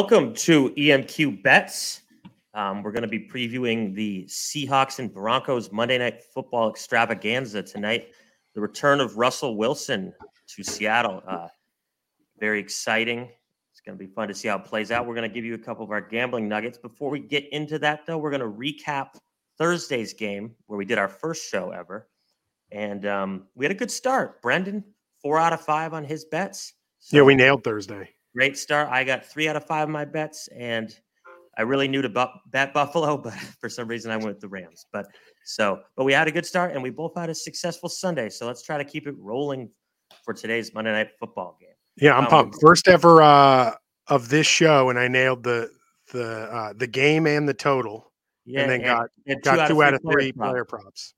Welcome to EMQ Bets. Um, we're going to be previewing the Seahawks and Broncos Monday Night Football extravaganza tonight. The return of Russell Wilson to Seattle. Uh, very exciting. It's going to be fun to see how it plays out. We're going to give you a couple of our gambling nuggets. Before we get into that, though, we're going to recap Thursday's game where we did our first show ever. And um, we had a good start. Brendan, four out of five on his bets. So yeah, we nailed Thursday. Great start. I got three out of five of my bets, and I really knew to bu- bet Buffalo, but for some reason I went with the Rams. But so, but we had a good start, and we both had a successful Sunday. So let's try to keep it rolling for today's Monday Night Football game. Yeah, I'm um, pumped. First ever uh, of this show, and I nailed the the uh, the game and the total. Yeah, and then and, got and got two, out of three player, props. props.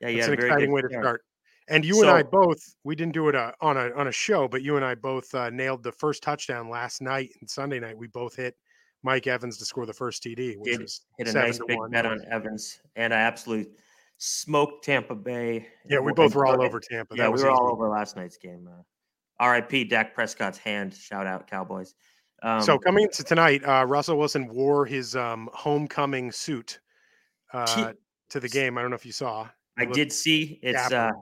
Yeah, yeah, an exciting way to start. And you so, and I both, we didn't do it uh, on a on a show, but you and I both uh, nailed the first touchdown last night and Sunday night. We both hit Mike Evans to score the first TD, which did, was hit a nice big bet on Evans, and I absolutely smoked Tampa Bay. Yeah, we both were all over Tampa. Yeah, we were easy. all over last night's game. Uh, R.I.P. Dak Prescott's hand. Shout out Cowboys. Um, so coming into tonight, uh, Russell Wilson wore his um, homecoming suit uh, to the game. I don't know if you saw. I did see. It's uh,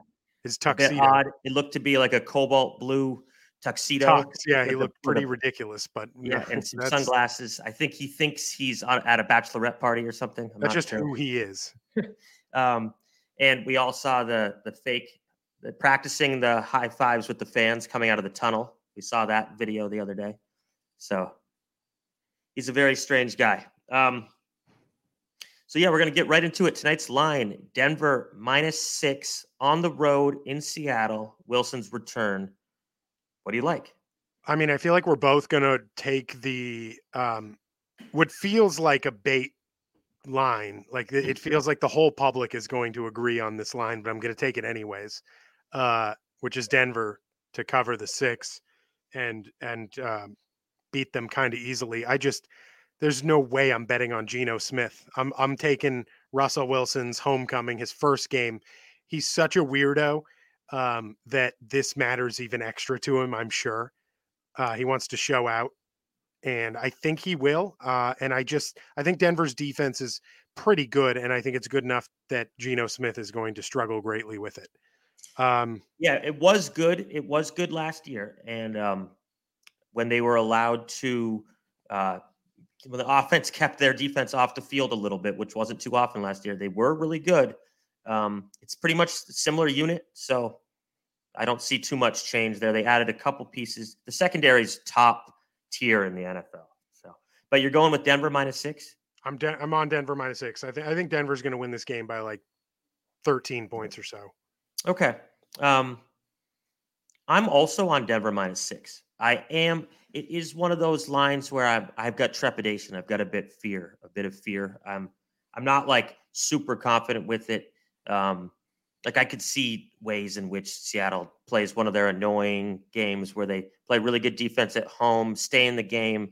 his tuxedo. odd. It looked to be like a cobalt blue tuxedo. Tux, yeah, he looked pretty ridiculous, but yeah, and some sunglasses. I think he thinks he's on, at a bachelorette party or something. I'm that's just sure. who he is. um, and we all saw the the fake the practicing the high fives with the fans coming out of the tunnel. We saw that video the other day. So he's a very strange guy. Um, so yeah, we're gonna get right into it. Tonight's line: Denver minus six on the road in Seattle. Wilson's return. What do you like? I mean, I feel like we're both gonna take the um, what feels like a bait line. Like it feels like the whole public is going to agree on this line, but I'm going to take it anyways. Uh, which is Denver to cover the six and and um, beat them kind of easily. I just there's no way I'm betting on Geno Smith. I'm I'm taking Russell Wilson's homecoming, his first game. He's such a weirdo um, that this matters even extra to him. I'm sure uh, he wants to show out, and I think he will. Uh, and I just I think Denver's defense is pretty good, and I think it's good enough that Geno Smith is going to struggle greatly with it. Um, yeah, it was good. It was good last year, and um, when they were allowed to uh, when the offense kept their defense off the field a little bit, which wasn't too often last year. They were really good. Um, it's pretty much a similar unit, so I don't see too much change there. They added a couple pieces. The secondary's top tier in the NFL. So, but you're going with Denver minus six. I'm de- I'm on Denver minus six. I think I think Denver's going to win this game by like 13 points or so. Okay. Um, I'm also on Denver minus six. I am it is one of those lines where I've I've got trepidation. I've got a bit fear, a bit of fear. I'm I'm not like super confident with it. Um, like I could see ways in which Seattle plays one of their annoying games where they play really good defense at home, stay in the game,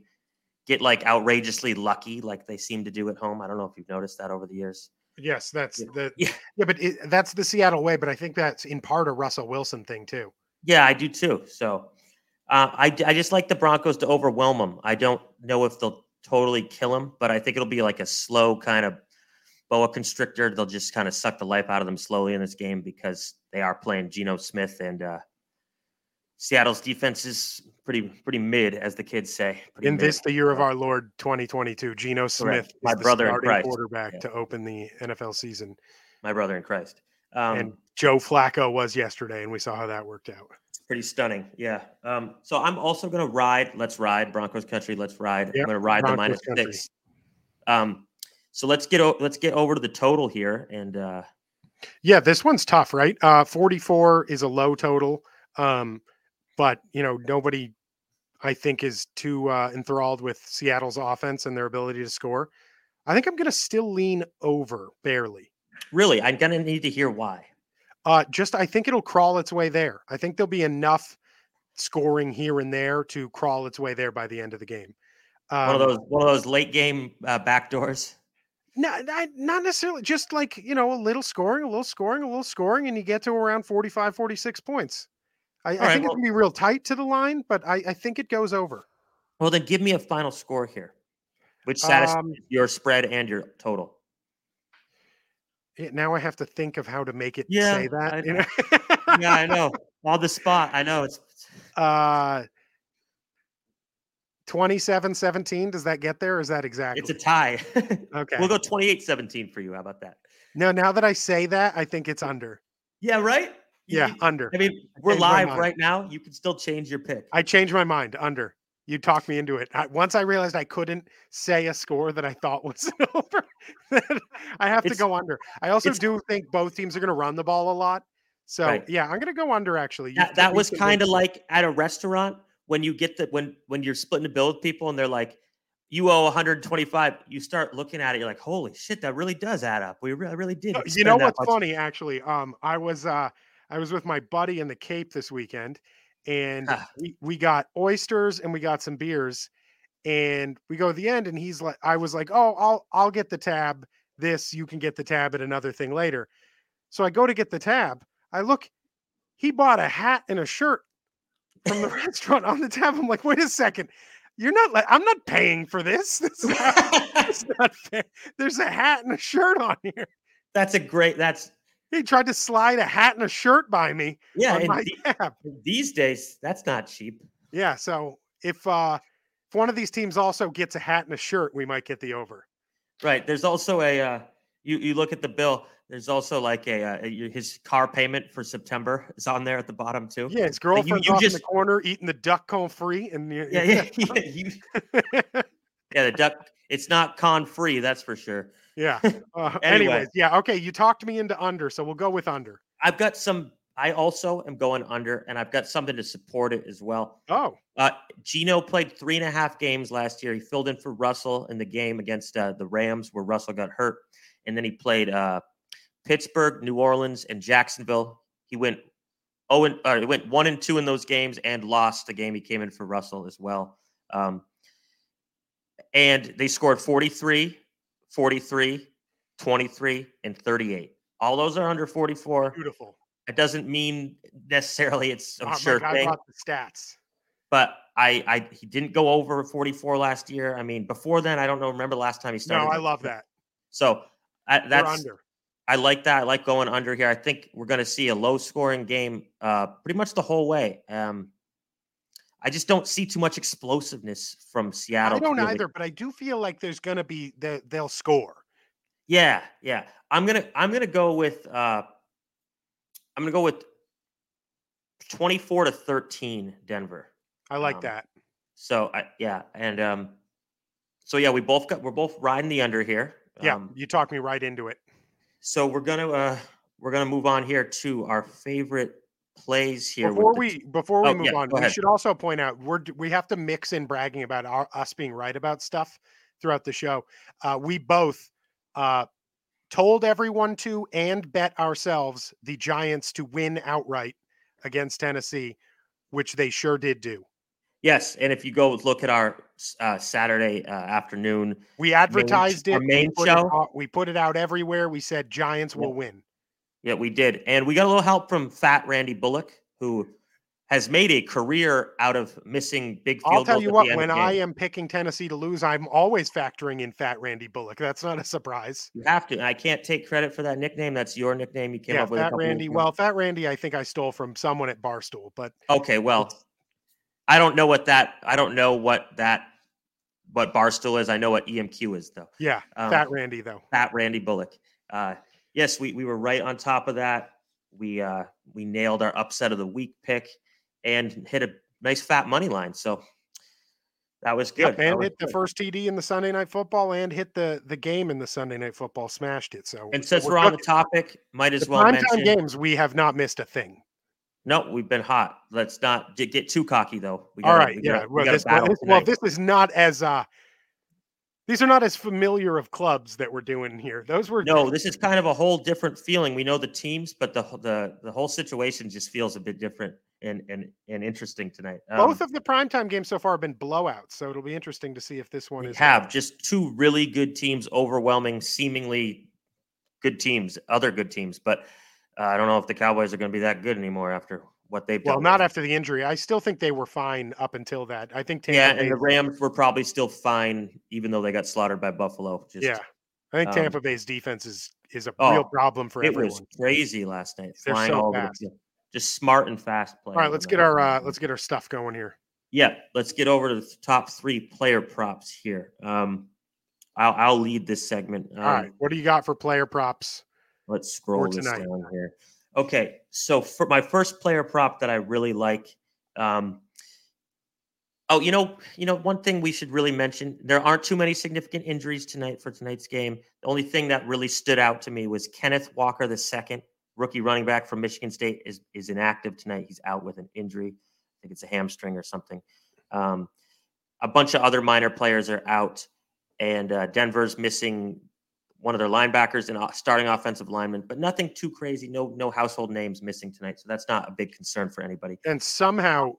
get like outrageously lucky, like they seem to do at home. I don't know if you've noticed that over the years. Yes, that's yeah. the yeah, yeah but it, that's the Seattle way. But I think that's in part a Russell Wilson thing too. Yeah, I do too. So uh, I, I just like the Broncos to overwhelm them. I don't know if they'll totally kill them, but I think it'll be like a slow kind of boa constrictor. They'll just kind of suck the life out of them slowly in this game because they are playing Geno Smith and uh, Seattle's defense is pretty pretty mid, as the kids say. In mid. this, the year of our Lord 2022, Geno Smith, my brother in Christ, quarterback yeah. to open the NFL season. My brother in Christ. Um, and Joe Flacco was yesterday, and we saw how that worked out pretty stunning. Yeah. Um, so I'm also going to ride. Let's ride Broncos country. Let's ride. Yep. I'm going to ride Broncos the minus country. six. Um, so let's get o- let's get over to the total here and. uh Yeah, this one's tough, right? Uh, 44 is a low total, um, but you know nobody, I think, is too uh, enthralled with Seattle's offense and their ability to score. I think I'm going to still lean over barely. Really, I'm going to need to hear why. Uh, just I think it'll crawl its way there. I think there'll be enough scoring here and there to crawl its way there by the end of the game. Um, one of um those one of those late game uh, backdoors. No, not, not necessarily. Just like you know, a little scoring, a little scoring, a little scoring, and you get to around 45, 46 points. I, I right, think well, it can be real tight to the line, but I, I think it goes over. Well, then give me a final score here, which satisfies Um, your spread and your total. Yeah, now I have to think of how to make it Yeah, say that. I you know? yeah, I know. On the spot. I know it's Uh 27 17. Does that get there? Or is that exactly? it's a tie. okay. we'll go 28-17 for you. How about that? no, now that I say that, I think it's under. Yeah, right? You- Yeah, you- under. I mean, we're live right now. You can still change your pick. I changed my mind. Under. You talked me into it. I, once I realized I couldn't say a score that I thought was over, I have to It's- go under. I also do think both teams are going to run the ball a lot. So Right. yeah, I'm going to go under. Actually, That, that was kind of like at a restaurant when you get the when when you're splitting the bill with people and they're like, you owe 125. You start looking at it, you're like, holy shit, that really does add up. We really, really did. You know what's much." funny actually um i was uh i was with my buddy in the cape this weekend and Ah. we, we got oysters and we got some beers and we go to the end and he's like i was like oh i'll i'll get the tab this you can get the tab at another thing later so i go to get the tab i look he bought a hat and a shirt from the restaurant on the tab i'm like wait a second you're not like i'm not paying for this this is not, not fair. there's a hat and a shirt on here That's a great. That's he tried to slide a hat and a shirt by me yeah. the- these days, that's not cheap. Yeah, so if uh if one of these teams also gets a hat and a shirt, we might get the over. Right. There's also a. Uh, you you look at the bill. There's also like a, uh, his car payment for September is on there at the bottom too. Yeah, his girlfriend's you off in just- the corner eating the duck con free, and you- Yeah, yeah, yeah. you- yeah, the duck. It's not con free, that's for sure. Yeah. Uh, Anyway. Anyways, yeah, okay. You talked me into under, so we'll go with under. I've got some. I also am going under, and I've got something to support it as well. Oh, Uh, Geno played three and a half games last year. He filled in for Russell in the game against uh, the Rams, where Russell got hurt, and then he played uh, Pittsburgh, New Orleans, and Jacksonville. He went oh and uh, he went one and two in those games, and lost the game he came in for Russell as well. Um, and they scored 43, 43, 23, and 38. All those are under 44. beautiful. It doesn't mean necessarily it's a Oh, sure God, thing the stats. but I, I he didn't go over 44 last year. I mean, before then, I don't know. Remember the last time he started? No? I love that. So I, that's under. I like that. I like going under here. I think we're going to see a low scoring game, uh, pretty much the whole way. Um, I just don't see too much explosiveness from Seattle. I don't really. either, but I do feel like there's gonna be they, they'll score. Yeah, yeah. I'm gonna I'm gonna go with uh, I'm gonna go with 24 to 13 Denver. I like Um, that. So I, yeah, and um, so yeah, we both got we're both riding the under here. Yeah, Um, you talked me right into it. so we're gonna uh we're gonna move on here to our favorite plays here. Before we before we Oh, move yeah, on, we ahead. should also point out we're we have to mix in bragging about our, us being right about stuff throughout the show. Uh, we both uh, told everyone to and bet ourselves the Giants to win outright against Tennessee, which they sure did do. yes, and if you go look at our uh, Saturday uh, afternoon, We advertised our it. we main it show? out- we put it out everywhere. We said Giants Yeah. will win. Yeah, we did, and we got a little help from Fat Randy Bullock, who has made a career out of missing big field I'll tell you what, when I am picking Tennessee to lose, I'm always factoring in Fat Randy Bullock. That's not a surprise. you have to. I can't take credit for that nickname. That's your nickname. You came yeah, up with. Fat Randy. Well, Fat Randy, I think I stole from someone at Barstool, but Okay, well, I don't know what that. I don't know what that. What Barstool is. I know what EMQ is though. yeah, Um, Fat Randy though. Fat Randy Bullock. Uh, yes, we we were right on top of that. We uh, we nailed our upset of the week pick and hit a nice fat money line. So that was good. Yep, and was hit the first TD in the Sunday Night Football, and hit the the game in the Sunday Night Football. Smashed it. So And since we're we're on the topic, might as the well mention. games, we have not missed a thing. No, we've been hot. Let's not get, get too cocky though. We gotta- right, we yeah. gotta- we well, this, well, this, well, this is not as uh these are not as familiar of clubs that we're doing here. Those were No, this is kind of a whole different feeling. We know the teams, but the the the whole situation just feels a bit different and and and interesting tonight. both Um, of the primetime games so far have been blowouts. So it'll be interesting to see if this one we is have just two really good teams, overwhelming, seemingly good teams, other good teams. But uh, I don't know if the Cowboys are going to be that good anymore after what they've Well, done. not after the injury. I still think they were fine up until that. I think Tampa yeah, Bay, and the Rams were probably still fine, even though they got slaughtered by Buffalo. Just, yeah. I think um, Tampa Bay's defense is is a oh, real problem for it everyone. was crazy last night, They're flying so all over fast. the field. Just smart and fast play. All right, let's get our uh, let's get our stuff going here. Yeah, let's get over to the top three player props here. Um, I'll I'll lead this segment. Um, All right, what do you got for player props? Let's scroll this tonight. down here. Okay, so for my first player prop that I really like. Um, oh, you know, you know, one thing we should really mention: there aren't too many significant injuries tonight for tonight's game. The only thing that really stood out to me was Kenneth Walker, the second rookie running back from Michigan State, is is inactive tonight. He's out with an injury. I think it's a hamstring or something. Um, a bunch of other minor players are out, and uh, Denver's missing one of their linebackers and uh, starting offensive lineman, but nothing too crazy. No, no household names missing tonight, so that's not a big concern for anybody. And somehow,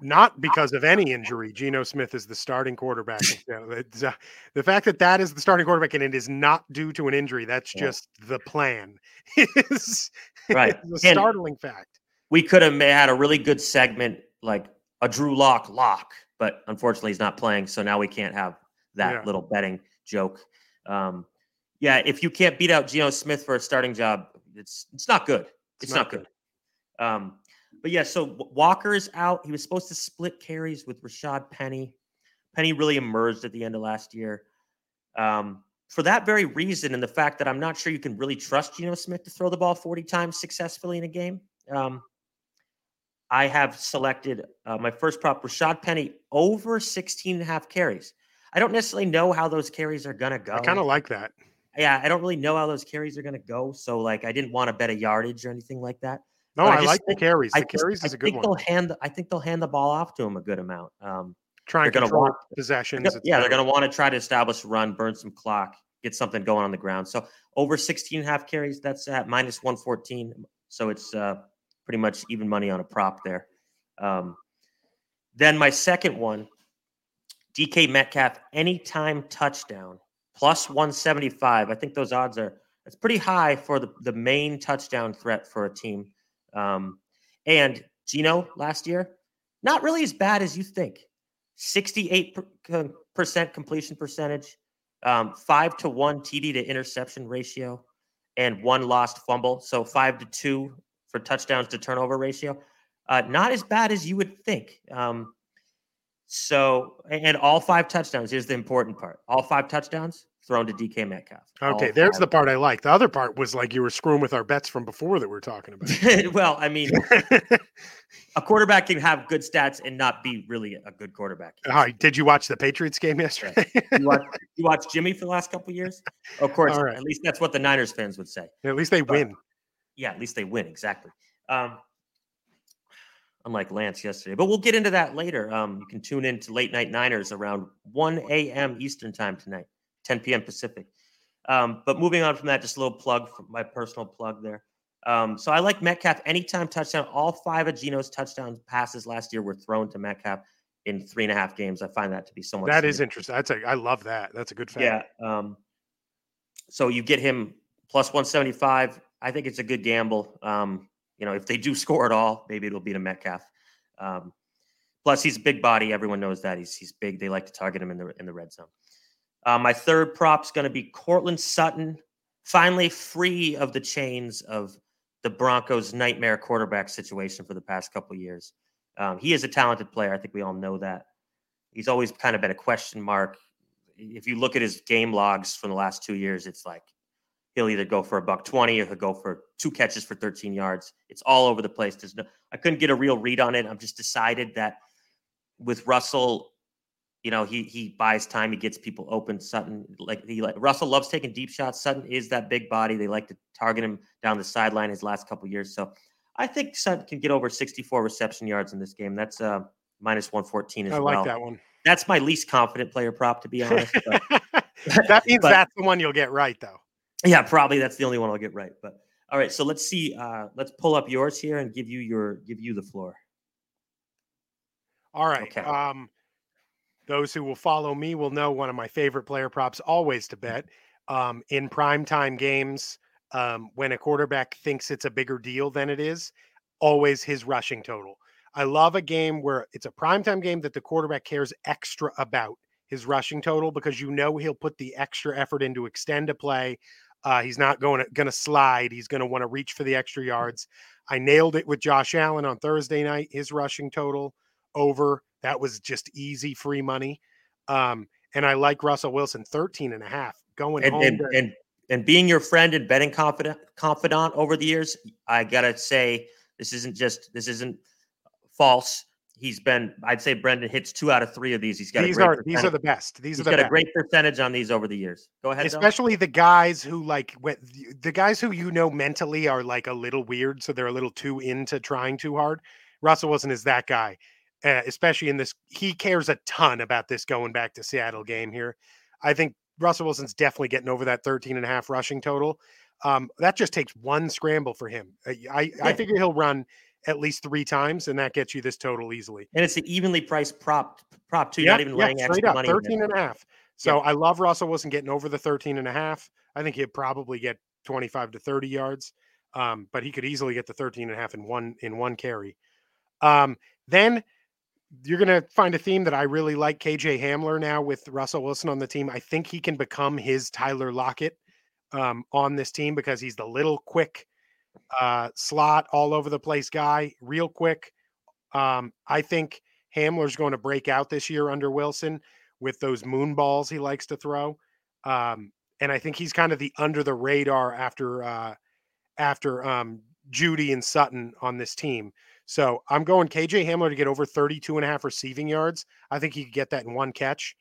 not because of any injury, Geno Smith is the starting quarterback. You know, uh, the fact that that is the starting quarterback and it is not due to an injury, that's Yeah. just the plan. is Right. is a And- startling fact. We could have had a really good segment like a Drew Lock lock, but unfortunately he's not playing, so now we can't have that Yeah. little betting joke. Um, yeah, if you can't beat out Geno Smith for a starting job, it's it's not good. It's, not, good. Um, but yeah, so Walker's out. He was supposed to split carries with Rashad Penny. Penny really emerged at the end of last year. Um, for that very reason, and the fact that I'm not sure you can really trust Geno Smith to throw the ball 40 times successfully in a game, um, I have selected uh, my first prop, Rashad Penny, over 16 and a half carries. I don't necessarily know how those carries are going to go I kind of like that. Yeah, I don't really know how those carries are going to go. So, like, I didn't want to bet a yardage or anything like that. No, But I I, like the think- carries. I The just- carries I is a good think one. they'll hand. the- I think they'll hand the ball off to him a good amount. Um, Try and they're gonna control want- possessions. they're go- et yeah, they're going to want to try to establish a run, burn some clock, get something going on the ground. So, over 16 and a half carries, that's at minus 114. So, it's uh, pretty much even money on a prop there. Um, then, my second one, DK Metcalf, anytime touchdown, plus 175. I think those odds are it's pretty high for the, the main touchdown threat for a team. Um, and Geno last year, not really as bad as you think. 68% completion percentage, um, five to one TD to interception ratio, and one lost fumble. So five to two for touchdowns to turnover ratio. Uh, not as bad as you would think. Um, so, and all five touchdowns. Here's the important part: all five touchdowns thrown to DK Metcalf. All Okay, there's the part I like. The other part was like you were screwing with our bets from before that we are talking about. well, I mean, a quarterback can have good stats and not be really a good quarterback. All right, did you watch the Patriots game yesterday? You watch, you watch Jimmy for the last couple of years? Of course, All right. at least that's what the Niners fans would say. At least they But- win. Yeah, at least they win. Exactly. Um, unlike Lance yesterday, but we'll get into that later. Um, you can tune in to Late Night Niners around 1 a.m. Eastern time tonight, 10 p.m. Pacific. Um, but moving on from that, just a little plug for my personal plug there. Um, so I like Metcalf anytime touchdown. All five of Geno's touchdown passes last year were thrown to Metcalf in three and a half games. I find that to be somewhat That is interesting. That's a I love that. That's a good fact. Yeah. Um, so you get him plus 175. I think it's a good gamble. Um, you know, if they do score at all, maybe it'll be to Metcalf. Um, plus, he's a big body. Everyone knows that he's he's big. They like to target him in the in the red zone. Uh, my third prop's going to be Courtland Sutton, finally free of the chains of the Broncos' nightmare quarterback situation for the past couple years. Um, he is a talented player. I think we all know that. He's always kind of been a question mark if you look at his game logs from the last two years, it's like he'll either go for a buck 20 or he'll go for two catches for 13 yards. It's all over the place. There's no, I couldn't get a real read on it. I've just decided that with Russell, you know, he he buys time, he gets people open. Sutton, like he like Russell loves taking deep shots. Sutton is that big body. They like to target him down the sideline his last couple years. So I think Sutton can get over 64 reception yards in this game. That's uh minus 114 as I like well. that one. That's my least confident player prop, to be honest. But that means But- that's the one you'll get right, though. Yeah, probably that's the only one I'll get right. But all right, so let's see. Uh, let's pull up yours here and give you your give you the floor. All right. Okay. Um, those who will follow me will know one of my favorite player props always to bet. Um, in primetime games, um, when a quarterback thinks it's a bigger deal than it is, always his rushing total. I love a game where it's a primetime game that the quarterback cares extra about his rushing total because you know he'll put the extra effort into extend a play. Uh, he's not going to going to slide. He's going to want to reach for the extra Mm-hmm. yards. I nailed it with Josh Allen on Thursday night. His rushing total over. That was just easy free money. Um, and I like Russell Wilson 13 and a half going and home. and, to- and and being your friend and betting confidant confidant over the years, I gotta say this isn't just this isn't false. He's been, I'd say Brendan hits two out of three of these. He's got these a great are these are the best. These he's are the got best. a great percentage on these over the years. Go ahead, especially the guys who like the guys who you know mentally are like a little weird so they're a little too into trying too hard russell wilson is that guy uh, especially in this he cares a ton about this going back to seattle game here i think russell wilson's definitely getting over that 13 and a half rushing total um, that just takes one scramble for him i, I Yeah. figure he'll run at least three times and that gets you this total easily. And it's an evenly priced prop prop too, not even laying straight extra up money. in 13 and a half. So i love russell wilson getting over the 13 and a half. I think he'd probably get 25 to 30 yards um, but he could easily get the 13 and a half in one in one carry. Um, then you're going to find a theme that i really like kj hamler now with russell wilson on the team. I think he can become his tyler lockett um, on this team because he's the little quick uh, slot all over the place guy real quick um, i think Hamler's going to break out this year under Wilson with those moon balls he likes to throw. Um, and I think he's kind of the under the radar after uh, after um, Jeudy and Sutton on this team. So I'm going KJ Hamler to get over 32 and a half receiving yards. I think he could get that in one catch.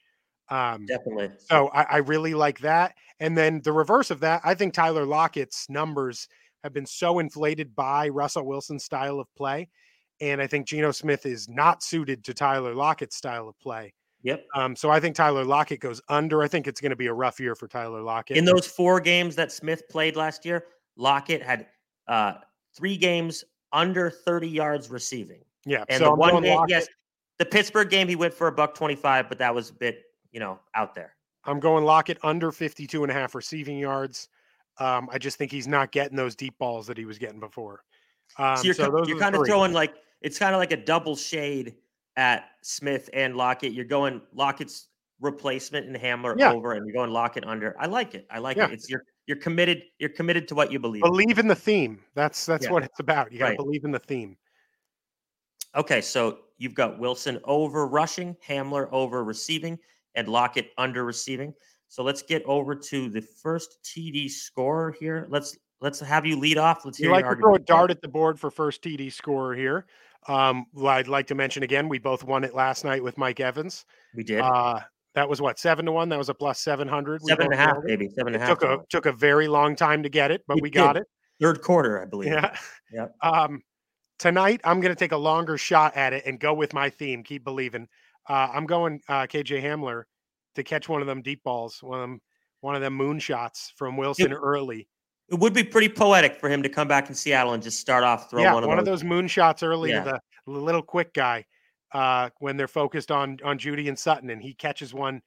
Um, Definitely. so I, I really like that. And then the reverse of that, I think Tyler Lockett's numbers have been so inflated by Russell Wilson's style of play. And I think Geno Smith is not suited to Tyler Lockett's style of play. Yep. Um, so I think Tyler Lockett goes under. I think it's going to be a rough year for Tyler Lockett. In those four games that Smith played last year, Lockett had uh, three games under 30 yards receiving. yeah. And so the I'm one game, Lockett. yes, the Pittsburgh game, he went for a buck 25, but that was a bit, you know, out there. I'm going Lockett under 52 and a half receiving yards. Um, I just think he's not getting those deep balls that he was getting before. Um, so you're, so you're kind of throwing like, it's kind of like a double shade at Smith and Lockett. You're going Lockett's replacement and Hamler Yeah. over, and you're going Lockett under. I like it. I like Yeah. it. It's you're you're committed. You're committed to what you believe. believe in the theme. That's that's Yeah. what it's about. You got to Right. believe in the theme. Okay, so you've got Wilson over rushing, Hamler over receiving, and Lockett under receiving. So let's get over to the first TD scorer here. Let's let's have you lead off. Let's You hear like your to throw a dart at the board for first TD scorer here. Um, I'd like to mention again, we both won it last night with Mike Evans. We did Uh, that was what seven to one. That was a plus seven hundred. seven and a half, maybe seven and a half. took a took a very long time to get it, but It we got did. it. third quarter, I believe. Yeah. Yep. Um, tonight I'm going to take a longer shot at it and go with my theme. Keep believing. Uh, I'm going uh, KJ Hamler to catch one of them deep balls, one of them, one of them moon shots from Wilson early. It would be pretty poetic for him to come back in Seattle and just start off throwing yeah, one of those. moon shots early Yeah. to the little quick guy uh, when they're focused on on Jeudy and Sutton, and he catches one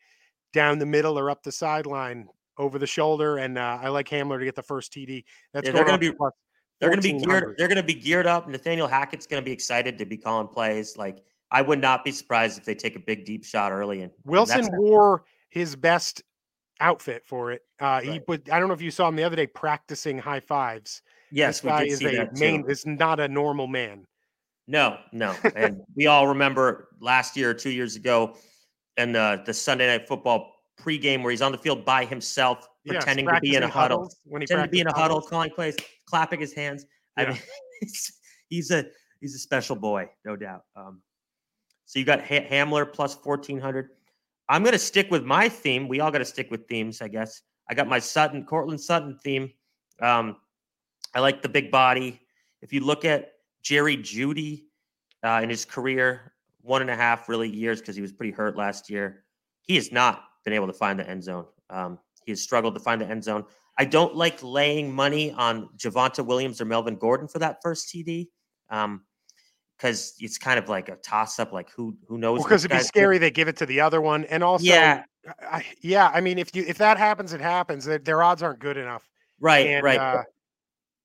down the middle or up the sideline over the shoulder. And uh, I like Hamler to get the first TD. That's Yeah, going gonna be- plus They're going to be geared. They're going to be geared up. Nathaniel Hackett's going to be excited to be calling plays. Like I would not be surprised if they take a big deep shot early. And and Wilson that's- wore his best outfit for it. Uh, He put. I don't know if you saw him the other day practicing high fives. yes, this we guy did is see a that too. main. Is not a normal man. No, no. And we all remember last year or two years ago and the, the Sunday night football pregame where he's on the field by himself, Yes, pretending to be in a huddle, when he pretending to be in a huddle, huddles. calling plays, clapping his hands. I mean, he's, he's a he's a special boy, no doubt. Um, so you got ha- Hamler plus fourteen hundred. I'm going to stick with my theme. We all got to stick with themes, I guess. I got my Sutton, Courtland Sutton theme. Um, I like the big body. If you look at Jerry Jeudy uh, in his career, one and a half really years because he was pretty hurt last year. He has not been able to find the end zone. Um, he has struggled to find the end zone. I don't like laying money on Javonte Williams or Melvin Gordon for that first TD. Um, because it's kind of like a toss up. Like who who knows? Because which it'd be scary. They give it to the other one, and also, Yeah, I, yeah. I mean, if you if that happens, it happens. Their, their odds aren't good enough. right, and right. uh,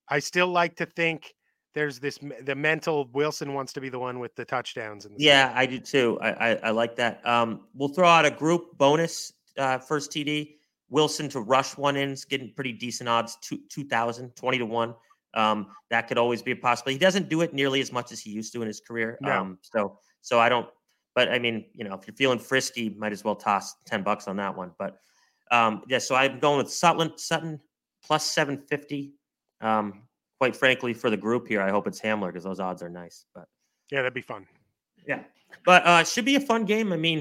I still like to think there's this the mental Wilson wants to be the one with the touchdowns. And yeah, I do too. I, I, I like that. Um, we'll throw out a group bonus uh, first TD. Wilson to rush one in is getting pretty decent odds, two, 2,000, 20 to 1. Um, that could always be a possibility. He doesn't do it nearly as much as he used to in his career. No. Um, so, so I don't, but I mean, you know, if you're feeling frisky, might as well toss 10 bucks on that one. But um, yeah, so I'm going with Sutton, Sutton plus 750. Um, quite frankly, for the group here, I hope it's Hamler because those odds are nice. But yeah, that'd be fun. Yeah, but uh, it should be a fun game. I mean,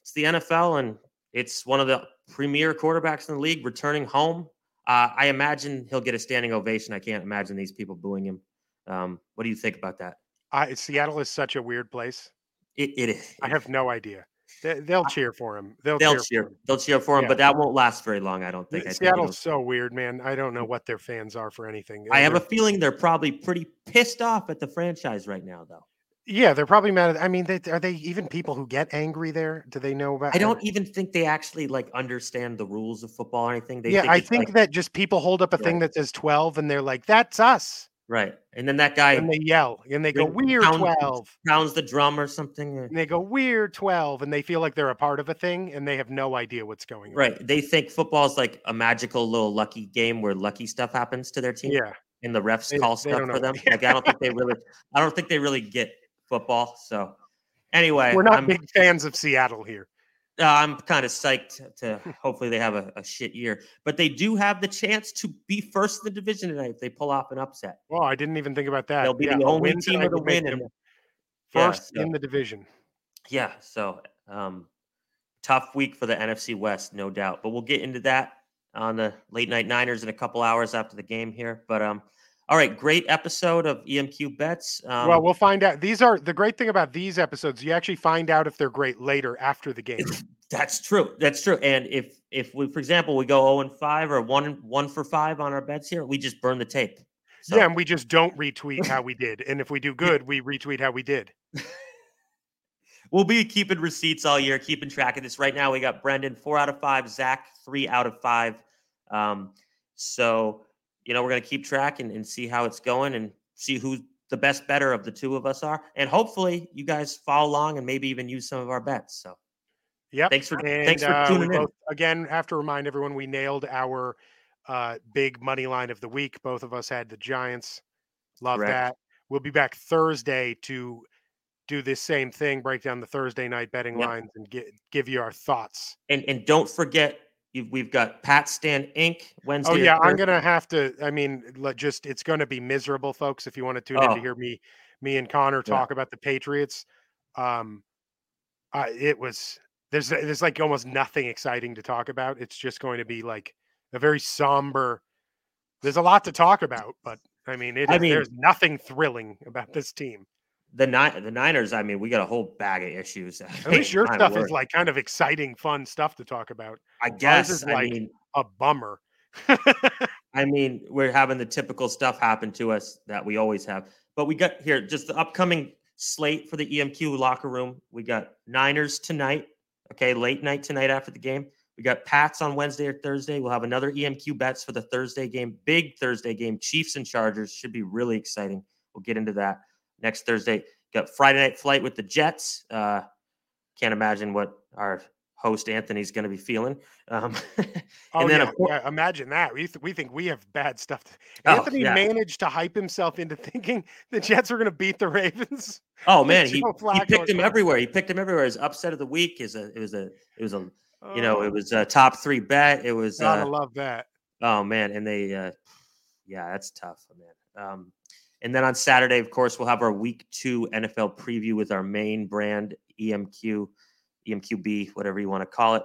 it's the NFL and it's one of the premier quarterbacks in the league returning home. Uh, I imagine he'll get a standing ovation. I can't imagine these people booing him. Um, what do you think about that? I, Seattle is such a weird place. It, it is. I have no idea. They, will cheer for him. They'll, they'll cheer. cheer. They'll cheer for him, yeah. but that won't last very long. I don't think. Seattle's I think so weird, man. I don't know what their fans are for anything. I have a feeling they're probably pretty pissed off at the franchise right now, though. Yeah, they're probably mad. At, I mean, they, are they even people who get angry there? Do they know about? I don't even think they actually like understand the rules of football or anything. They yeah, think I think like, that just people hold up a thing that says twelve, and they're like, "That's us." Right, and then that guy and they yell and they go, "We're pounds, 12." Pounds the drum or something. Uh and they go, "We're 12," and they feel like they're a part of a thing, and they have no idea what's going on. Right, they think football is like a magical little lucky game where lucky stuff happens to their team. Yeah, and the refs They- call they stuff for them. Like I don't think they really, I don't think they really get football. So anyway, we're not I'm, big fans of Seattle here. uh, I'm kind of psyched to hopefully they have a, a shit year, but they do have the chance to be first in the division tonight if they pull off an upset. Well, I didn't even think about that. They'll be Yeah, the only team tonight with a would make win. them And, Yeah, first so- in the division. yeah, so um, tough week for the NFC West, no doubt. But we'll get into that on the late night Niners in a couple hours after the game here. But um, all right, great episode of EMQ bets. Um, well, we'll find out. These are the great thing about these episodes. You actually find out if they're great later after the game. That's true. That's true. And if if we, for example, we go zero and five or one one for five on our bets here, we just burn the tape. So, Yeah, and we just don't retweet how we did. And if we do good, we retweet how we did. we'll be keeping receipts all year, keeping track of this. Right now, we got Brendan four out of five, Zach three out of five. Um, so you know we're gonna keep track and, and see how it's going and see who the best better of the two of us are, and hopefully you guys follow along and maybe even use some of our bets. So yeah, thanks for And, thanks for uh, tuning in. both- again, have to remind everyone we nailed our uh, big money line of the week. Both of us had the Giants. Love Correct. that. We'll be back Thursday to do this same thing, break down the Thursday night betting Yep. lines and get, give you our thoughts. And and don't forget, you, we've got Pat Stand Inc. Wednesday. Oh yeah, I'm gonna have to. I mean, let- just it's gonna be miserable, folks. If you want to tune in Oh. to hear me, me and Connor Yeah. talk about the Patriots, um, I, it was there's there's like almost nothing exciting to talk about. It's just going to be like a very somber. There's a lot to talk about, but I mean, it I mean- there's nothing thrilling about this team. The Ni- the Niners. I mean, we got a whole bag of issues. At least your stuff is like kind of exciting, fun stuff to talk about. I guess. is I like- mean, A bummer. I mean, we're having the typical stuff happen to us that we always have. But we got here just the upcoming slate for the EMQ locker room. We got Niners tonight. Okay, late night tonight after the game. We got Pats on Wednesday or Thursday. We'll have another EMQ bets for the Thursday game. Big Thursday game. Chiefs and Chargers should be really exciting. We'll get into that next Thursday. Got Friday night flight with the Jets. Uh, can't imagine what our host Anthony's going to be feeling. Um, Oh, then yeah, course, yeah, imagine that. We th- we think we have bad stuff. To- Oh, Anthony yeah. managed to hype himself into thinking the Jets were going to beat the Ravens. Oh man, he, he picked him everywhere. He picked him everywhere. His upset of the week is a it was a it was a you know Oh, it was a top three bet. It was gotta uh, love that. oh man, and they uh, yeah, that's tough, man. Um, and then on Saturday, of course, we'll have our week two NFL preview with our main brand EMQ, EMQB, whatever you want to call it.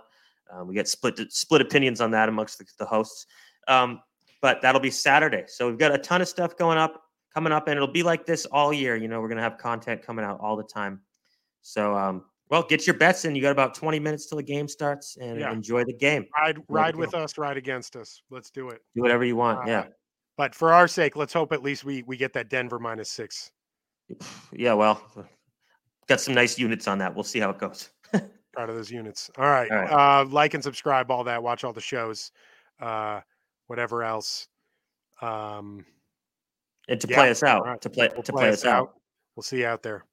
Um, we get split split opinions on that amongst the, the hosts. Um, but that'll be Saturday. So we've got a ton of stuff going up, coming up, and it'll be like this all year. You know, we're gonna have content coming out all the time. So, um, well, get your bets in. You got about 20 minutes till the game starts, and Yeah. enjoy the game. Ride ride with us, ride against us. Let's do it. Do whatever you want. Uh, yeah, But for our sake, let's hope at least we we get that Denver minus six. yeah. Well, got some nice units on that. We'll see how it goes. Proud of those units. All right. All right. Uh, like and subscribe, all that. Watch all the shows. Uh, whatever else. Um, and to Yeah, play us out, alright, to play We'll to play us out. We'll see you out there.